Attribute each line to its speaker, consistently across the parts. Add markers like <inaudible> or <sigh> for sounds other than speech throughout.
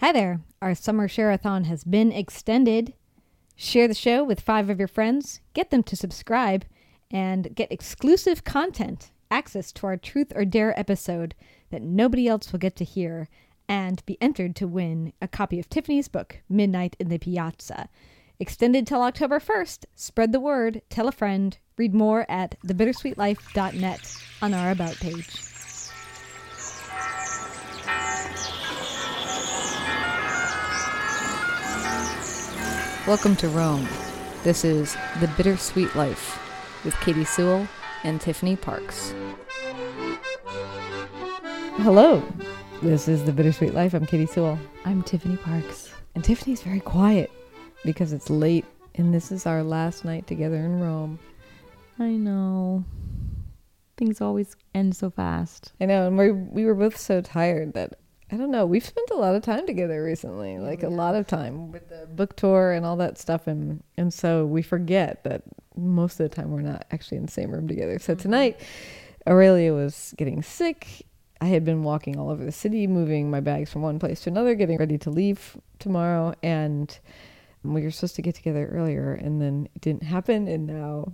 Speaker 1: Hi there. Our summer share-a-thon has been extended. Share the show with five of your friends, get them to subscribe, and get exclusive content, access to our Truth or Dare episode that nobody else will get to hear, and be entered to win a copy of Tiffany's book, Midnight in the Piazza. Extended till October 1st. Spread the word, tell a friend. Read more at thebittersweetlife.net on our About page. Welcome to Rome. This is The Bittersweet Life with Katy Sewell and Tiffany Parks. Hello. This is The Bittersweet Life. I'm Katy Sewell.
Speaker 2: I'm Tiffany Parks.
Speaker 1: And Tiffany's very quiet because it's late and this is our last night together in Rome.
Speaker 2: I know. Things always end so fast.
Speaker 1: I know, and we we were both so tired that I don't know. We've spent a lot of time together recently, yeah, like a lot of time with the book tour and all that stuff, and and so we forget that most of the time we're not actually in the same room together. So mm-hmm. tonight, Aurelia was getting sick. I had been walking all over the city, moving my bags from one place to another, getting ready to leave tomorrow, and we were supposed to get together earlier, and then it didn't happen, and now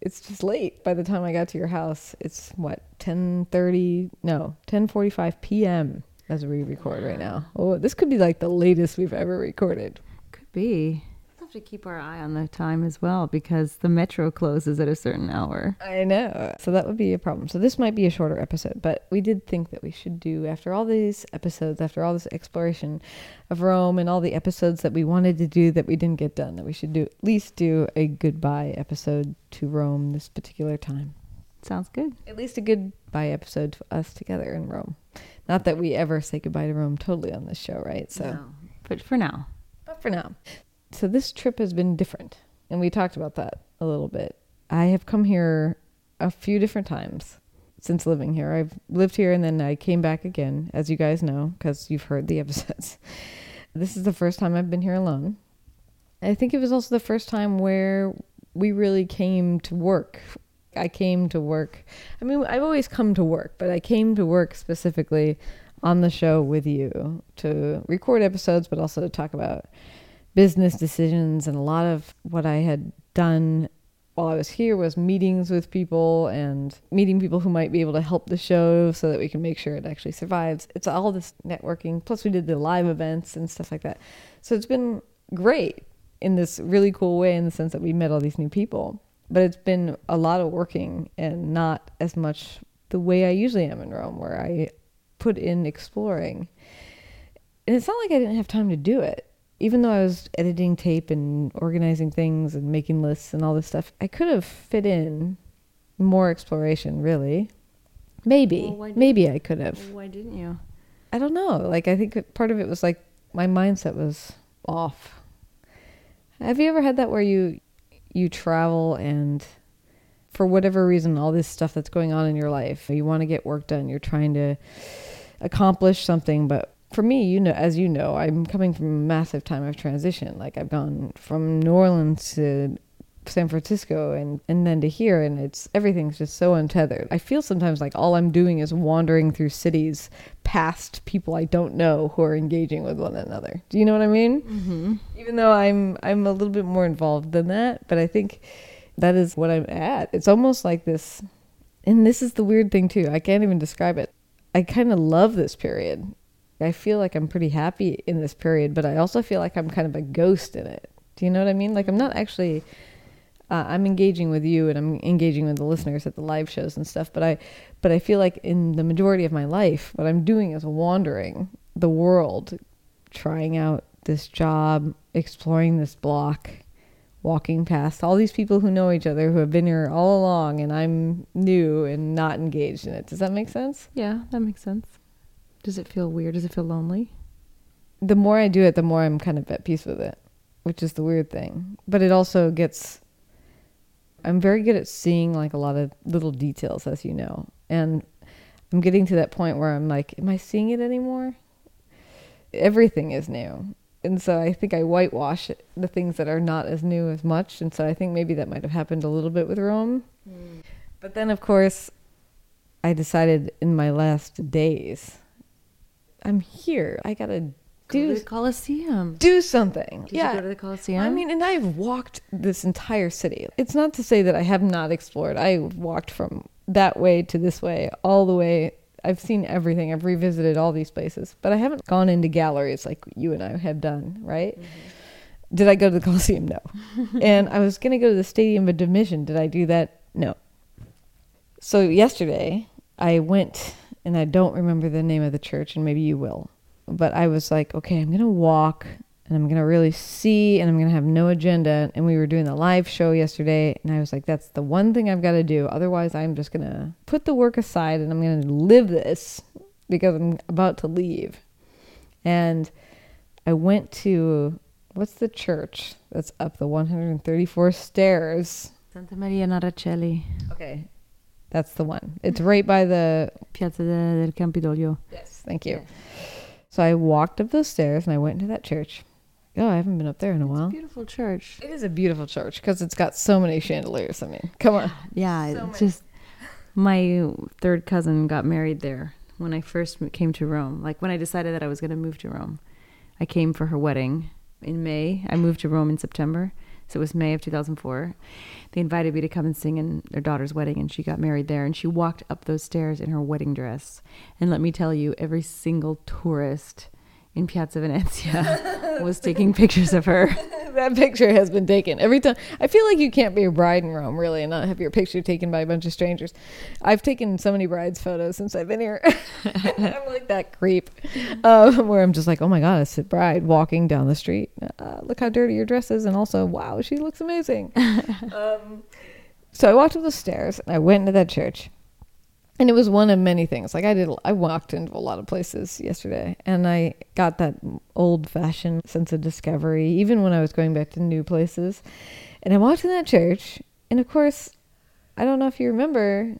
Speaker 1: it's just late. By the time I got to your house, it's what ten thirty? No, ten forty five p.m. as we record right now. Oh, this could be like the latest we've ever recorded.
Speaker 2: Could be We'll have to keep our eye on the time as well because the metro closes at a certain hour.
Speaker 1: I know. So that would be a problem. So this might be a shorter episode, but we did think that we should do, after all these episodes, after all this exploration of Rome and all the episodes that we wanted to do that we didn't get done, that we should do at least do a goodbye episode to Rome this particular time.
Speaker 2: Sounds good.
Speaker 1: At least a goodbye episode to us together in Rome. Not that we ever say goodbye to Rome totally on this show, right?
Speaker 2: So, no, but for now.
Speaker 1: But for now. So this trip has been different, and we talked about that a little bit. I have come here a few different times since living here. I've lived here and then I came back again, as you guys know, because you've heard the <laughs> episodes. this is the first time I've been here alone. I think it was also the first time where we really came to work. I came to work. I mean, I've always come to work, but I came to work specifically on the show with you to record episodes, but also to talk about business decisions and a lot of what I had done while I was here was meetings with people and meeting people who might be able to help the show so that we can make sure it actually survives. It's all this networking. Plus, we did the live events and stuff like that. So it's been great in this really cool way in the sense that we met all these new people. But it's been a lot of working and not as much the way I usually am in Rome, where I put in exploring. And it's not like I didn't have time to do it even though I was editing tape and organizing things and making lists and all this stuff, I could have fit in more exploration, really. Maybe. Well, maybe I could have.
Speaker 2: Why didn't you?
Speaker 1: I don't know. Like, I think part of it was like my mindset was off. Have you ever had that where you you travel and for whatever reason all this stuff that's going on in your life, you want to get work done, you're trying to accomplish something but for me, you know, as you know, I'm coming from a massive time of transition. Like I've gone from New Orleans to San Francisco and, and then to here and it's everything's just so untethered. I feel sometimes like all I'm doing is wandering through cities past people I don't know who are engaging with one another. Do you know what I mean? Mm-hmm. Even though I'm I'm a little bit more involved than that, but I think that is what I'm at. It's almost like this and this is the weird thing too. I can't even describe it. I kind of love this period I feel like I'm pretty happy in this period, but I also feel like I'm kind of a ghost in it. Do you know what I mean? Like I'm not actually. Uh, I'm engaging with you and I'm engaging with the listeners at the live shows and stuff, but I, but I feel like in the majority of my life, what I'm doing is wandering the world, trying out this job, exploring this block, walking past all these people who know each other who have been here all along, and I'm new and not engaged in it. Does that make sense?
Speaker 2: Yeah, that makes sense. Does it feel weird? Does it feel lonely?
Speaker 1: The more I do it, the more I'm kind of at peace with it, which is the weird thing. But it also gets. I'm very good at seeing like a lot of little details, as you know. And I'm getting to that point where I'm like, am I seeing it anymore? Everything is new. And so I think I whitewash the things that are not as new as much. And so I think maybe that might have happened a little bit with Rome. Mm. But then, of course, I decided in my last days I'm here. I gotta
Speaker 2: Go to
Speaker 1: do
Speaker 2: the Coliseum.
Speaker 1: do something.
Speaker 2: Did
Speaker 1: yeah.
Speaker 2: you go to the Coliseum?
Speaker 1: I mean, and I've walked this entire city. It's not to say that I have not explored. I walked from that way to this way, all the way. I've seen everything. I've revisited all these places, but I haven't gone into galleries like you and I have done, right? Mm-hmm. Did I go to the Coliseum? No. <laughs> and I was going to go to the Stadium of Domitian. Did I do that? No. So yesterday, I went, and I don't remember the name of the church, and maybe you will. But I was like, okay, I'm going to walk and I'm going to really see and I'm going to have no agenda. And we were doing the live show yesterday, and I was like, that's the one thing I've got to do. Otherwise, I'm just going to put the work aside and I'm going to live this because I'm about to leave. And I went to what's the church that's up the 134 stairs?
Speaker 2: Santa Maria in Aracoeli,
Speaker 1: Okay. That's the one. It's right by the
Speaker 2: Piazza del Campidoglio.
Speaker 1: Yes, thank you. So I walked up those stairs and I went into that church. Oh, I haven't been up there in a while.
Speaker 2: Beautiful church.
Speaker 1: It is a beautiful church because it's got so many chandeliers. I mean, come on. <gasps>
Speaker 2: Yeah,
Speaker 1: So
Speaker 2: it's just my third cousin got married there when I first came to Rome. Like when I decided that I was going to move to Rome, I came for her wedding in May. I moved to Rome in September, so it was May of 2004. They invited me to come and sing in their daughter's wedding, and she got married there. And she walked up those stairs in her wedding dress. And let me tell you, every single tourist in Piazza Venezia <laughs> was taking pictures of her. <laughs>
Speaker 1: that picture has been taken every time. I feel like you can't be a bride in Rome, really, and not have your picture taken by a bunch of strangers. I've taken so many brides photos since I've been here. <laughs> I'm like that creep, um, where I'm just like, oh my god, it's a bride walking down the street. Uh, look how dirty your dress is, and also, wow, she looks amazing. um, so I walked up the stairs and I went into that church. And it was one of many things. Like I did, I walked into a lot of places yesterday, and I got that old-fashioned sense of discovery, even when I was going back to new places. And I walked in that church, and of course, I don't know if you remember,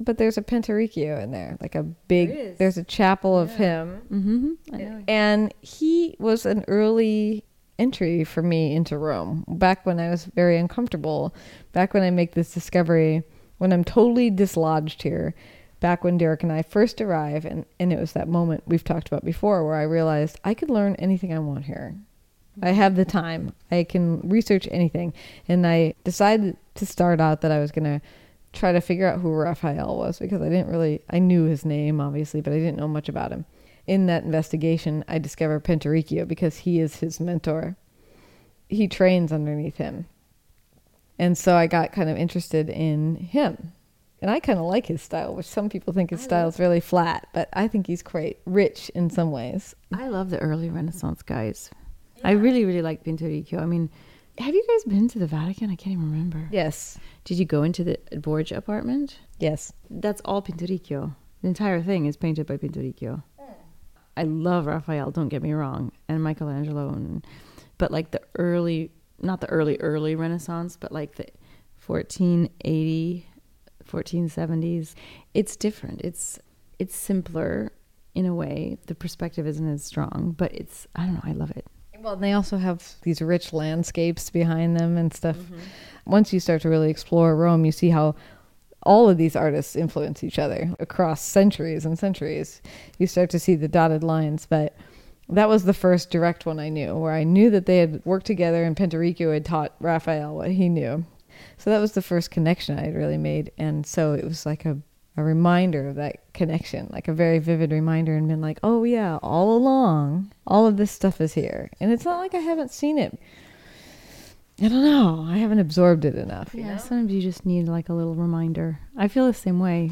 Speaker 1: but there's a Pinturicchio in there, like a big.
Speaker 2: There is.
Speaker 1: there's a chapel of him,
Speaker 2: Mm-hmm. I
Speaker 1: and he was an early entry for me into Rome back when I was very uncomfortable, back when I make this discovery, when I'm totally dislodged here, back when Derek and I first arrived. And, and it was that moment we've talked about before where I realized I could learn anything I want here. I have the time. I can research anything. And I decided to start out that I was going to try to figure out who Raphael was because I didn't really, I knew his name obviously, but I didn't know much about him. In that investigation, I discovered Pinturicchio because he is his mentor. He trains underneath him. And so I got kind of interested in him. And I kind of like his style, which some people think his style is really flat, but I think he's quite rich in some ways.
Speaker 2: I love the early Renaissance guys. I really, really like Pinturicchio. I mean, have you guys been to the Vatican? I can't even remember.
Speaker 1: Yes.
Speaker 2: Did you go into the Borgia apartment?
Speaker 1: Yes.
Speaker 2: That's all Pinturicchio. The entire thing is painted by Pinturicchio. Hmm. I love Raphael, don't get me wrong, and Michelangelo, and, but like the early, not the early, early Renaissance, but like the 1480, 1470s, it's different. It's it's simpler in a way. The perspective isn't as strong, but it's I don't know. I love it.
Speaker 1: Well, they also have these rich landscapes behind them and stuff. Mm-hmm. Once you start to really explore Rome, you see how all of these artists influence each other across centuries and centuries. You start to see the dotted lines, but that was the first direct one I knew, where I knew that they had worked together and Pinturicchio had taught Raphael what he knew. So that was the first connection I had really made. And so it was like a, a reminder of that connection, like a very vivid reminder, and been like, oh, yeah, all along, all of this stuff is here. And it's not like I haven't seen it. I don't know. I haven't absorbed it enough. You
Speaker 2: Yeah,
Speaker 1: know?
Speaker 2: sometimes you just need like a little reminder. I feel the same way.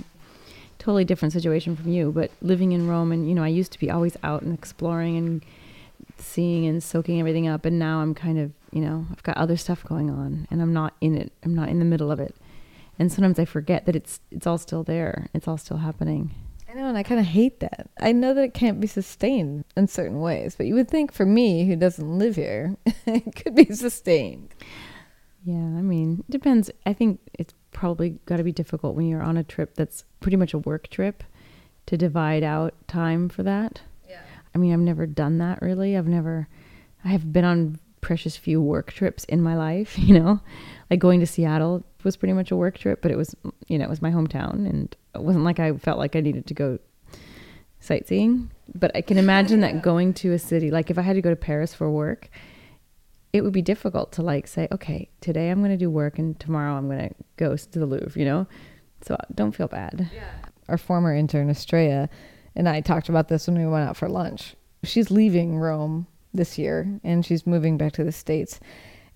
Speaker 2: Totally different situation from you, but living in Rome and you know, I used to be always out and exploring and seeing and soaking everything up and now I'm kind of, you know, I've got other stuff going on and I'm not in it. I'm not in the middle of it. And sometimes I forget that it's it's all still there. It's all still happening.
Speaker 1: I know, and I kind of hate that. I know that it can't be sustained in certain ways, but you would think for me, who doesn't live here, <laughs> it could be sustained.
Speaker 2: Yeah, I mean, it depends. I think it's probably got to be difficult when you're on a trip that's pretty much a work trip to divide out time for that.
Speaker 1: Yeah.
Speaker 2: I mean, I've never done that really. I've never, I have been on precious few work trips in my life, <laughs> you know, like going to Seattle was pretty much a work trip, but it was, you know, it was my hometown and it wasn't like I felt like I needed to go sightseeing. But I can imagine that going to a city, like if I had to go to Paris for work, it would be difficult to like say, okay, today I'm going to do work and tomorrow I'm going to go to the Louvre, you know? So uh, don't feel bad.
Speaker 1: Our former intern, Estrella, and I talked about this when we went out for lunch. She's leaving Rome this year and she's moving back to the States.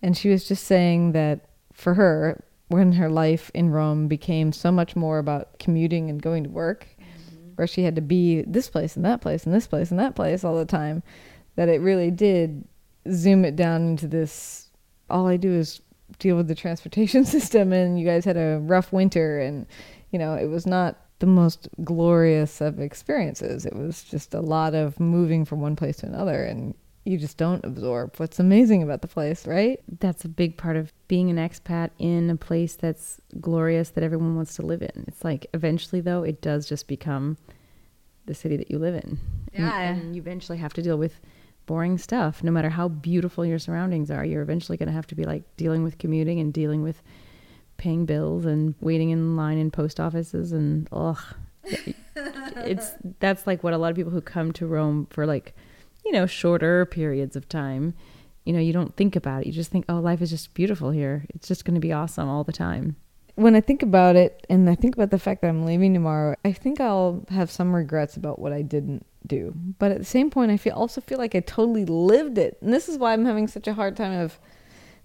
Speaker 1: And she was just saying that for her, when her life in Rome became so much more about commuting and going to work, mm-hmm. where she had to be this place and that place and this place and that place all the time, that it really did zoom it down into this all I do is deal with the transportation <laughs> system and you guys had a rough winter and you know, it was not the most glorious of experiences. It was just a lot of moving from one place to another and you just don't absorb what's amazing about the place, right?
Speaker 2: That's a big part of being an expat in a place that's glorious that everyone wants to live in. It's like eventually, though, it does just become the city that you live in.
Speaker 1: Yeah.
Speaker 2: And, and you eventually have to deal with boring stuff. No matter how beautiful your surroundings are, you're eventually going to have to be like dealing with commuting and dealing with paying bills and waiting in line in post offices and ugh. <laughs> it's that's like what a lot of people who come to Rome for like you know, shorter periods of time, you know, you don't think about it. You just think, oh, life is just beautiful here. It's just going to be awesome all the time.
Speaker 1: When I think about it and I think about the fact that I'm leaving tomorrow, I think I'll have some regrets about what I didn't do. But at the same point, I feel also feel like I totally lived it. And this is why I'm having such a hard time of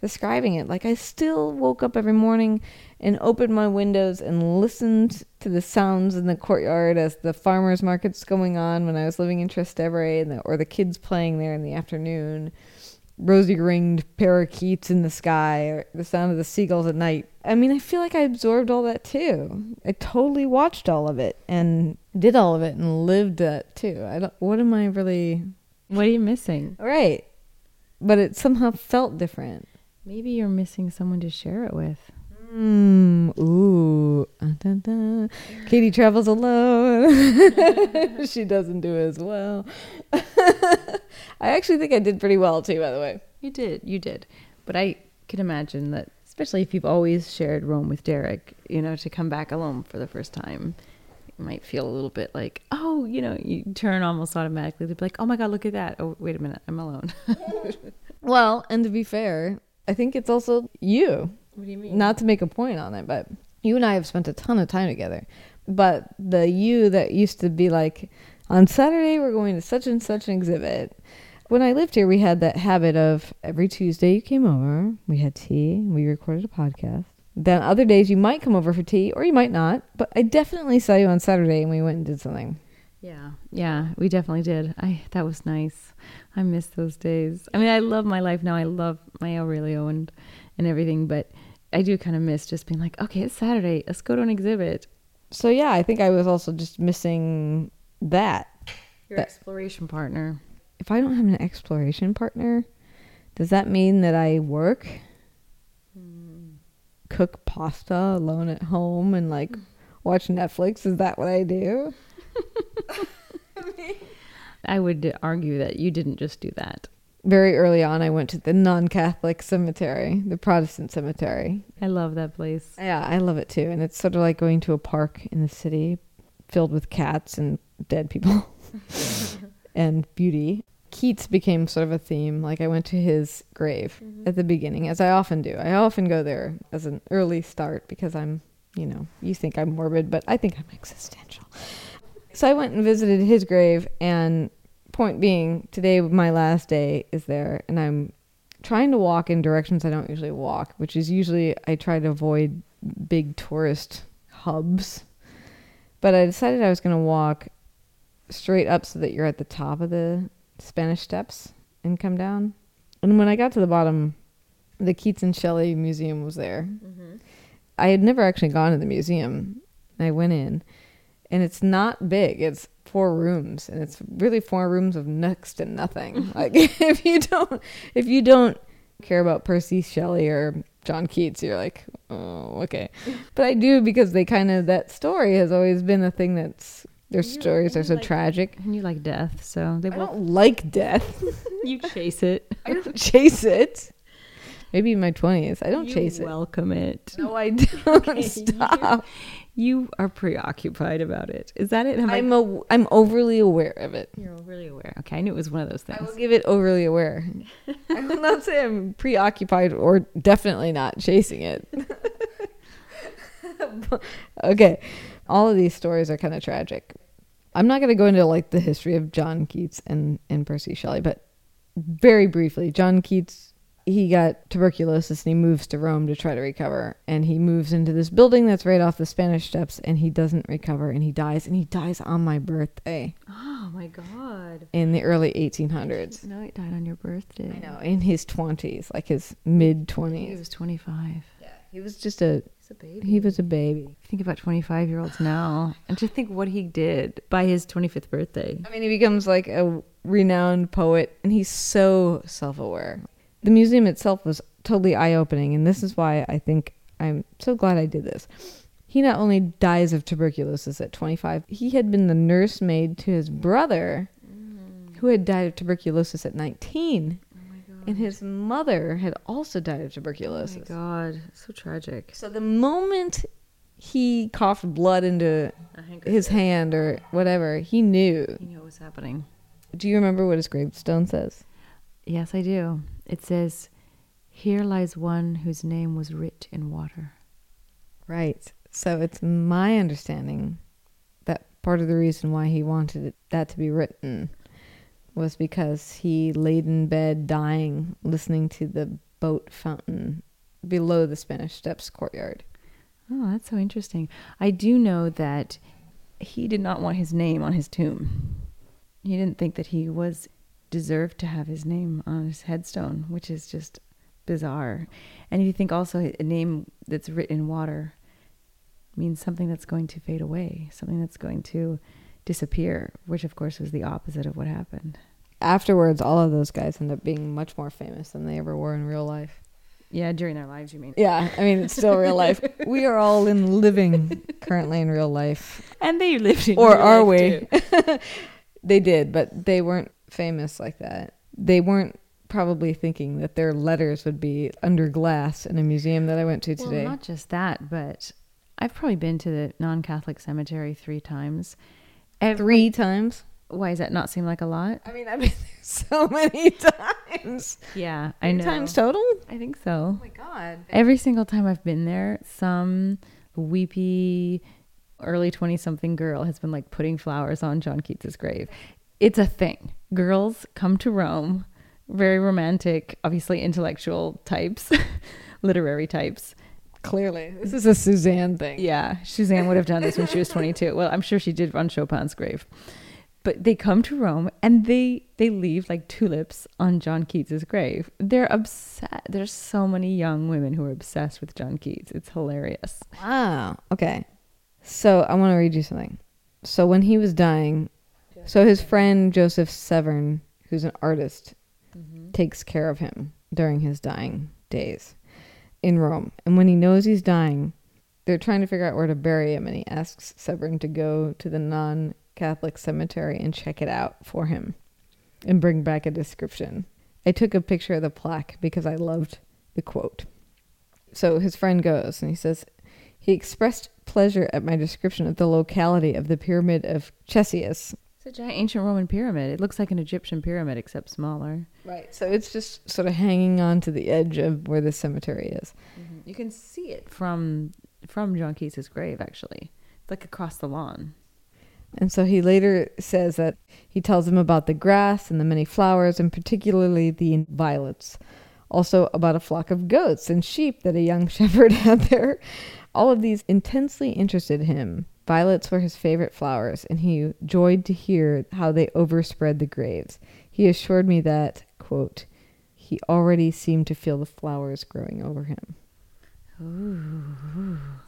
Speaker 1: describing it. Like I still woke up every morning and opened my windows and listened to the sounds in the courtyard as the farmers market's going on when I was living in Trastevere and the, or the kids playing there in the afternoon. Rosy ringed parakeets in the sky, or the sound of the seagulls at night. I mean, I feel like I absorbed all that too. I totally watched all of it and did all of it and lived that too. I don't. What am I really?
Speaker 2: What are you missing?
Speaker 1: Right, but it somehow felt different.
Speaker 2: Maybe you're missing someone to share it with.
Speaker 1: Mm, ooh. Uh, dun, dun. Katy travels alone. <laughs> she doesn't do as well. <laughs> I actually think I did pretty well too, by the way.
Speaker 2: You did, you did. But I can imagine that, especially if you've always shared Rome with Derek, you know, to come back alone for the first time, might feel a little bit like, oh, you know, you turn almost automatically to be like, oh my God, look at that. Oh, wait a minute, I'm alone. <laughs>
Speaker 1: well, and to be fair, I think it's also you.
Speaker 2: What do you mean?
Speaker 1: Not to make a point on it, but you and I have spent a ton of time together. But the you that used to be like, on Saturday we're going to such and such an exhibit. When I lived here, we had that habit of every Tuesday you came over, we had tea, we recorded a podcast. Then other days you might come over for tea or you might not, but I definitely saw you on Saturday and we went and did something.
Speaker 2: Yeah, yeah, we definitely did. I that was nice. I miss those days. I mean, I love my life now. I love my Aurelio and and everything, but I do kind of miss just being like, okay, it's Saturday. Let's go to an exhibit.
Speaker 1: So yeah, I think I was also just missing that.
Speaker 2: Your
Speaker 1: That-
Speaker 2: exploration partner.
Speaker 1: If I don't have an exploration partner, does that mean that I work, cook pasta alone at home, and like watch Netflix? Is that what I do? <laughs>
Speaker 2: I would argue that you didn't just do that.
Speaker 1: Very early on, I went to the non-Catholic cemetery, the Protestant cemetery.
Speaker 2: I love that place.
Speaker 1: Yeah, I love it too, and it's sort of like going to a park in the city, filled with cats and dead people, <laughs> <laughs> and beauty. Keats became sort of a theme. Like I went to his grave mm-hmm. at the beginning, as I often do. I often go there as an early start because I'm, you know, you think I'm morbid, but I think I'm existential. So I went and visited his grave, and point being, today my last day is there, and I'm trying to walk in directions I don't usually walk, which is usually I try to avoid big tourist hubs. But I decided I was going to walk straight up so that you're at the top of the Spanish Steps and come down. And when I got to the bottom, the Keats and Shelley Museum was there. Mm-hmm. I had never actually gone to the museum. I went in, and it's not big. It's four rooms, and it's really four rooms of next to nothing. <laughs> like <laughs> if you don't, if you don't care about Percy Shelley or John Keats, you're like, oh, okay. <laughs> But I do because they kind of that story has always been a thing that's their
Speaker 2: You-
Speaker 1: stories are so
Speaker 2: like-
Speaker 1: tragic.
Speaker 2: And you like death, so they
Speaker 1: I
Speaker 2: both
Speaker 1: don't like death. <laughs>
Speaker 2: you <laughs> chase it.
Speaker 1: I don't <laughs> chase it. maybe in my twenties. I don't
Speaker 2: You
Speaker 1: chase it.
Speaker 2: Welcome it.
Speaker 1: No, I don't.
Speaker 2: Okay,
Speaker 1: Stop.
Speaker 2: You are preoccupied about it. Is that it? Am I-
Speaker 1: I'm a, I'm overly aware of it.
Speaker 2: You're overly aware. Okay, I knew it was one of those things.
Speaker 1: I
Speaker 2: things.
Speaker 1: will give it overly aware. I will not say I'm preoccupied or definitely not chasing it. okay. All of these stories are kind of tragic. I'm not going to go into like the history of John Keats and, and Percy Shelley, but very briefly, John Keats he got tuberculosis and he moves to Rome to try to recover. And he moves into this building that's right off the Spanish steps and he doesn't recover and he dies. And he dies on my birthday
Speaker 2: Oh my god!
Speaker 1: in the early 1800s.
Speaker 2: No, he died on your birthday.
Speaker 1: I know, in his 20s, like his mid 20s.
Speaker 2: He was 25.
Speaker 1: Yeah, he was just a
Speaker 2: a baby.
Speaker 1: he was a baby.
Speaker 2: Think about 25 year olds now and just think what he did by his 25th birthday.
Speaker 1: I mean, he becomes like a renowned poet and he's so self-aware. The museum itself was totally eye-opening and this is why I think I'm so glad I did this. He not only dies of tuberculosis at 25, he had been the nursemaid to his brother mm. who had died of tuberculosis at 19
Speaker 2: Oh my god.
Speaker 1: And his mother had also died of
Speaker 2: Oh my
Speaker 1: tuberculosis.
Speaker 2: god. So tragic.
Speaker 1: So the moment he coughed blood into his hand or whatever, he knew.
Speaker 2: You know what was happening.
Speaker 1: Do you remember what his gravestone says?
Speaker 2: Yes, I do. It says, Here lies one whose name was writ in water.
Speaker 1: Right. So it's my understanding that part of the reason why he wanted that to be written was because he laid in bed dying, listening to the boat fountain below the Spanish Steps courtyard.
Speaker 2: Oh, that's so interesting. I do know that he did not want his name on his tomb. He didn't think that he was deserved to have his name on his headstone, which is just bizarre. And if you think also a name that's written in water means something that's going to fade away, something that's going to disappear, which of course was the opposite of what happened.
Speaker 1: Afterwards, all of those guys end up being much more famous than they ever were in real life.
Speaker 2: Yeah, during their lives, you mean?
Speaker 1: Yeah, I mean, it's still real life. We are all in living currently in real life.
Speaker 2: And they lived in
Speaker 1: or are we? <laughs> they did, but they weren't famous like that. They weren't probably thinking that their letters would be under glass in a museum that I went to today.
Speaker 2: Well, not just that, but I've probably been to the non-Catholic cemetery three times. Every-
Speaker 1: Three times.
Speaker 2: Why does that not seem like a lot?
Speaker 1: I mean, I've been <laughs> there so many <laughs> times.
Speaker 2: Yeah, I know.
Speaker 1: times total.
Speaker 2: I think so.
Speaker 1: Oh my god.
Speaker 2: Every single time I've been there, some weepy early 20 something girl has been like putting flowers on John Keats's grave. It's a thing. Girls come to Rome, very romantic, obviously intellectual types, <laughs> literary types.
Speaker 1: Clearly, this is a Suzanne thing.
Speaker 2: Yeah, Suzanne would have done this when she was 22. Well, I'm sure she did on Chopin's grave. But they come to Rome and they they leave like tulips on John Keats's grave. They're obsessed. There's so many young women who are obsessed with John Keats. It's hilarious.
Speaker 1: Wow. Okay. So I want to read you something. So when he was dying, so his friend Joseph Severn, who's an artist, mm-hmm. takes care of him during his dying days in Rome. And when he knows he's dying, they're trying to figure out where to bury him, and he asks Severn to go to the non Catholic cemetery and check it out for him and bring back a description. I took a picture of the plaque because I loved the quote. So his friend goes and he says, He expressed pleasure at my description of the locality of the pyramid of Cestius.
Speaker 2: It's a giant ancient Roman pyramid. It looks like an Egyptian pyramid except smaller.
Speaker 1: Right. So it's just sort of hanging on to the edge of where the cemetery is. Mm-hmm.
Speaker 2: You can see it from from John Keats's grave actually. It's like across the lawn.
Speaker 1: And so he later says that he tells him about the grass and the many flowers, and particularly the violets. Also about a flock of goats and sheep that a young <laughs> shepherd had there. All of these intensely interested him. Violets were his favorite flowers, and he joyed to hear how they overspread the graves. He assured me that, quote, he already seemed to feel the flowers growing over him.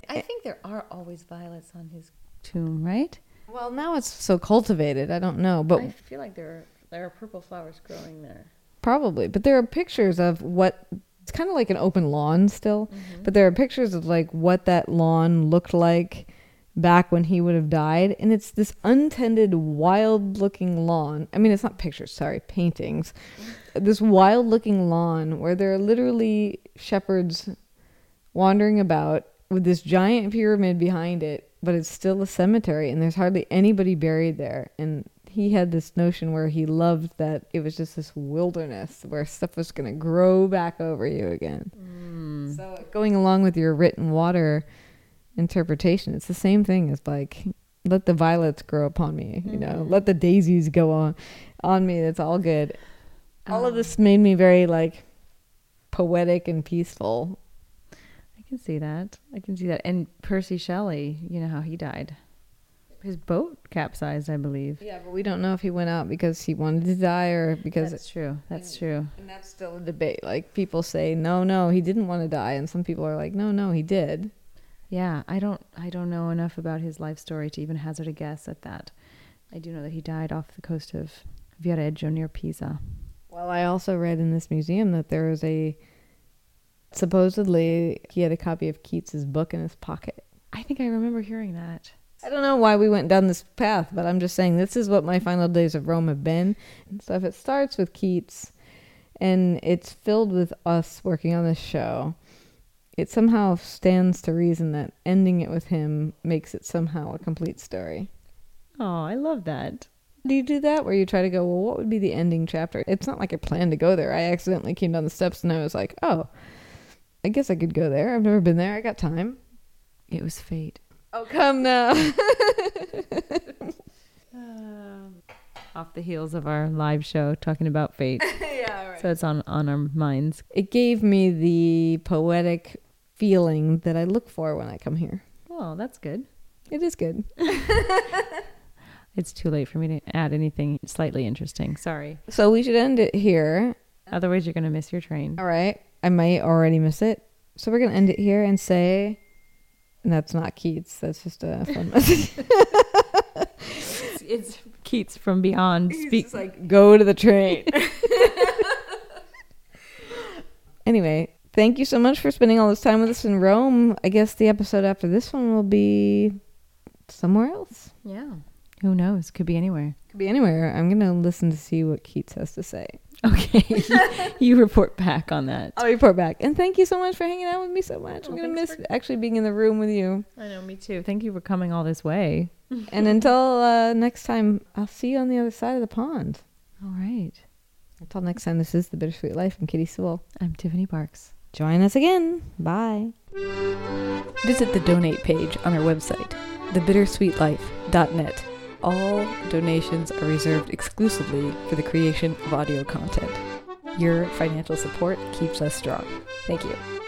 Speaker 2: I think there are always violets on his tomb, right?
Speaker 1: Well, now it's so cultivated. I don't know, but
Speaker 2: I feel like there are there are purple flowers growing there.
Speaker 1: Probably, but there are pictures of what it's kind of like an open lawn still, mm-hmm. but there are pictures of like what that lawn looked like back when he would have died, and it's this untended, wild-looking lawn. I mean, it's not pictures, sorry, paintings this wild looking lawn where there are literally shepherds wandering about with this giant pyramid behind it, but it's still a cemetery and there's hardly anybody buried there. And he had this notion where he loved that it was just this wilderness where stuff was going to grow back over you again.
Speaker 2: Mm.
Speaker 1: So going along with your written water interpretation, it's the same thing as like let the violets grow upon me, you know,
Speaker 2: Mhm.
Speaker 1: let the daisies go on on me. That's all good. All of
Speaker 2: Um,
Speaker 1: this made me very like poetic and peaceful.
Speaker 2: I can see that. I can see that. And Percy Shelley, you know how he died. His boat capsized, I believe.
Speaker 1: Yeah, but we don't know if he went out because he wanted to die or because
Speaker 2: That's true. That's true.
Speaker 1: and that's still a debate. Like people say, no, no, he didn't want to die, and some people are like, no, no, he did.
Speaker 2: Yeah, I don't I don't know enough about his life story to even hazard a guess at that. I do know that he died off the coast of Viareggio near Pisa.
Speaker 1: Well, I also read in this museum that there was a supposedly he had a copy of Keats's book in his pocket.
Speaker 2: I think I remember hearing that.
Speaker 1: I don't know why we went down this path, but I'm just saying this is what my final days of Rome have been. And so if it starts with Keats and it's filled with us working on this show, it somehow stands to reason that ending it with him makes it somehow a complete story.
Speaker 2: Oh, I love that.
Speaker 1: Do you do that where you try to go, well, what would be the ending chapter? It's not like I planned to go there. I accidentally came down the steps and I was like, oh, I guess I could go there. I've never been there. I got time.
Speaker 2: It was fate.
Speaker 1: Oh, come now. <laughs>
Speaker 2: Um, off the heels of our live show talking about fate. <laughs>
Speaker 1: yeah, right.
Speaker 2: so it's on on our minds.
Speaker 1: It gave me the poetic feeling that I look for when I come here.
Speaker 2: Oh, that's good.
Speaker 1: It is good. <laughs>
Speaker 2: It's too late for me to add anything slightly interesting. Sorry.
Speaker 1: So we should end it here.
Speaker 2: Otherwise, you're going to miss your train.
Speaker 1: All right. I might already miss it. So we're going to end it here and say, and that's not Keats. That's just a fun <laughs> message.
Speaker 2: It's, it's Keats from Beyond. Speak.
Speaker 1: Like, go to the train. <laughs> anyway, thank you so much for spending all this time with us in Rome. I guess the episode after this one will be somewhere else.
Speaker 2: yeah. Who knows? Could be anywhere.
Speaker 1: Could be anywhere. I'm going to listen to see what Keats has to say.
Speaker 2: Okay. <laughs> you report back on that.
Speaker 1: I'll report back. And thank you so much for hanging out with me so much. I'm
Speaker 2: Oh,
Speaker 1: going to
Speaker 2: thanks
Speaker 1: miss actually being in the room with you.
Speaker 2: I know, me too. Thank you for coming all this way. <laughs>
Speaker 1: and until uh, next time, I'll see you on the other side of the pond.
Speaker 2: All right.
Speaker 1: Until next time, this is The Bittersweet Life. I'm Katy Sewell.
Speaker 2: I'm Tiffany Parks.
Speaker 1: Join us again. Bye. Visit the donate page on our website, thebittersweetlife.net. All donations are reserved exclusively for the creation of audio content. Your financial support keeps us strong. Thank you.